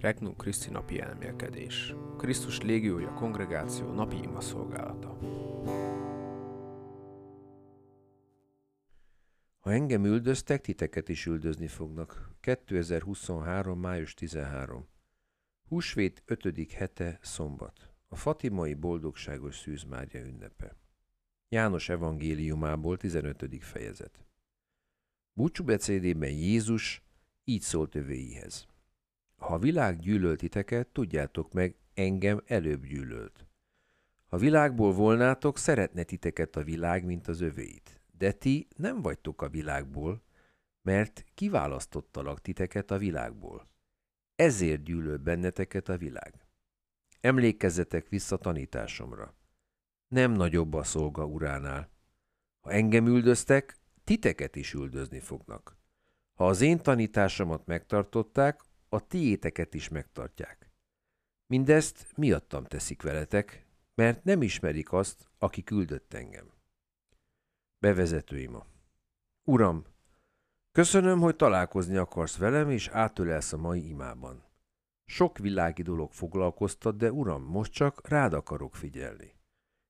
Regnum Christi napi elmélkedés. Krisztus légiója kongregáció napi ima szolgálata. Ha engem üldöztek, titeket is üldözni fognak. 2023. május 13. Húsvét 5. hete, szombat. A Fatimai Boldogságos Szűzmárja ünnepe. János evangéliumából 15. fejezet. Búcsúbeszédében Jézus így szólt övéihez. Ha a világ gyűlölt titeket, tudjátok meg, engem előbb gyűlölt. Ha világból volnátok, szeretne titeket a világ, mint az övéit. De ti nem vagytok a világból, mert kiválasztottalak titeket a világból. Ezért gyűlöl benneteket a világ. Emlékezzetek vissza tanításomra. Nem nagyobb a szolga uránál. Ha engem üldöztek, titeket is üldözni fognak. Ha az én tanításomat megtartották, a tiéteket is megtartják. Mindezt miattam teszik veletek, mert nem ismerik azt, aki küldött engem. Bevezető ima. Uram, köszönöm, hogy találkozni akarsz velem, és átölelsz a mai imában. Sok világi dolog foglalkoztat, de uram, most csak rád akarok figyelni.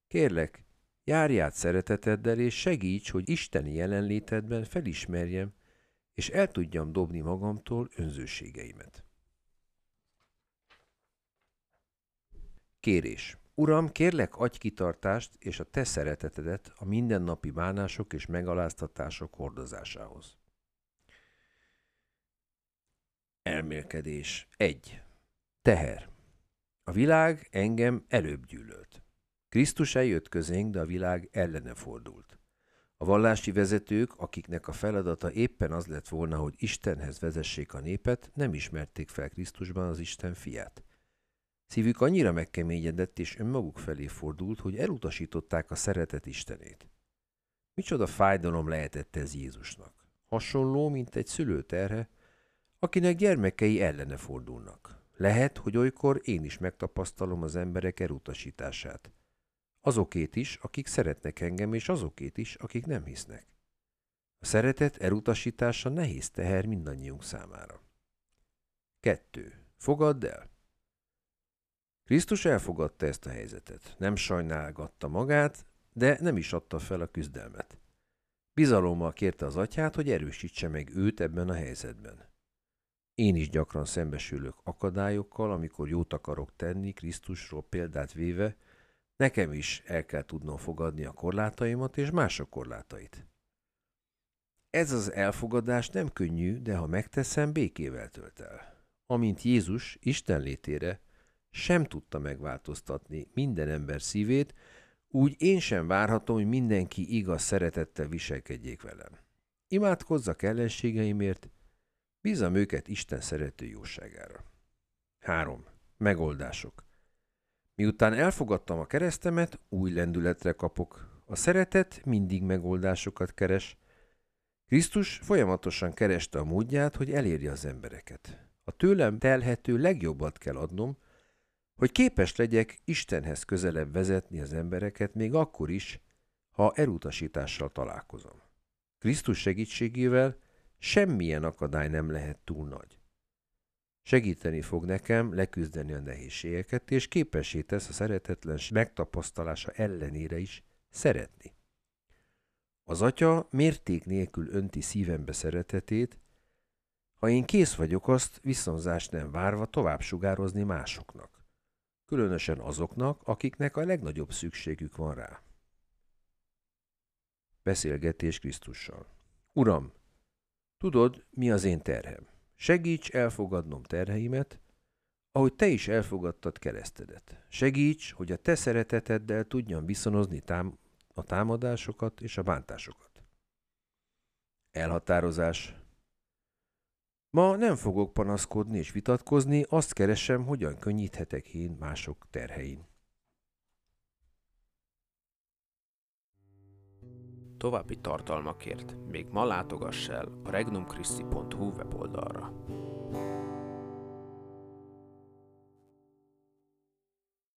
Kérlek, járj át szereteteddel, és segíts, hogy isteni jelenlétedben felismerjem, és el tudjam dobni magamtól önzőségeimet. Kérés. Uram, kérlek adj kitartást és a te szeretetedet a mindennapi bánások és megaláztatások hordozásához. Elmélkedés 1. Teher. A világ engem előbb gyűlölt. Krisztus eljött közénk, de a világ ellene fordult. A vallási vezetők, akiknek a feladata éppen az lett volna, hogy Istenhez vezessék a népet, nem ismerték fel Krisztusban az Isten fiát. Szívük annyira megkeményedett és önmaguk felé fordult, hogy elutasították a szeretet Istenét. Micsoda fájdalom lehetett ez Jézusnak. Hasonló, mint egy szülő terhe, akinek gyermekei ellene fordulnak. Lehet, hogy olykor én is megtapasztalom az emberek elutasítását. Azokét is, akik szeretnek engem, és azokét is, akik nem hisznek. A szeretet elutasítása nehéz teher mindannyiunk számára. 2. Fogadd el! Krisztus elfogadta ezt a helyzetet. Nem sajnálgatta magát, de nem is adta fel a küzdelmet. Bizalommal kérte az atyát, hogy erősítse meg őt ebben a helyzetben. Én is gyakran szembesülök akadályokkal, amikor jót akarok tenni, Krisztusról példát véve, nekem is el kell tudnom fogadni a korlátaimat és mások korlátait. Ez az elfogadás nem könnyű, de ha megteszem, békével tölt el. Amint Jézus Isten létére sem tudta megváltoztatni minden ember szívét, úgy én sem várhatom, hogy mindenki igaz szeretettel viselkedjék velem. Imádkozzak ellenségeimért, bízom őket Isten szerető jóságára. 3. Megoldások Miután elfogadtam a keresztemet, új lendületre kapok. A szeretet mindig megoldásokat keres. Krisztus folyamatosan kereste a módját, hogy elérje az embereket. A tőlem telhető legjobbat kell adnom, hogy képes legyek Istenhez közelebb vezetni az embereket még akkor is, ha elutasítással találkozom. Krisztus segítségével semmilyen akadály nem lehet túl nagy. Segíteni fog nekem leküzdeni a nehézségeket, és képessé tesz a szeretetlen megtapasztalása ellenére is szeretni. Az atya mérték nélkül önti szívembe szeretetét, ha én kész vagyok azt viszonzást nem várva tovább sugározni másoknak különösen azoknak, akiknek a legnagyobb szükségük van rá. Beszélgetés Krisztussal. Uram, tudod, mi az én terhem. Segíts elfogadnom terheimet, ahogy te is elfogadtad keresztedet. Segíts, hogy a te szereteteddel tudjam viszonozni tám- a támadásokat és a bántásokat. Elhatározás. Ma nem fogok panaszkodni és vitatkozni, azt keresem, hogyan könnyíthetek én mások terhein. További tartalmakért még ma látogass el a regnumchristi.hu weboldalra.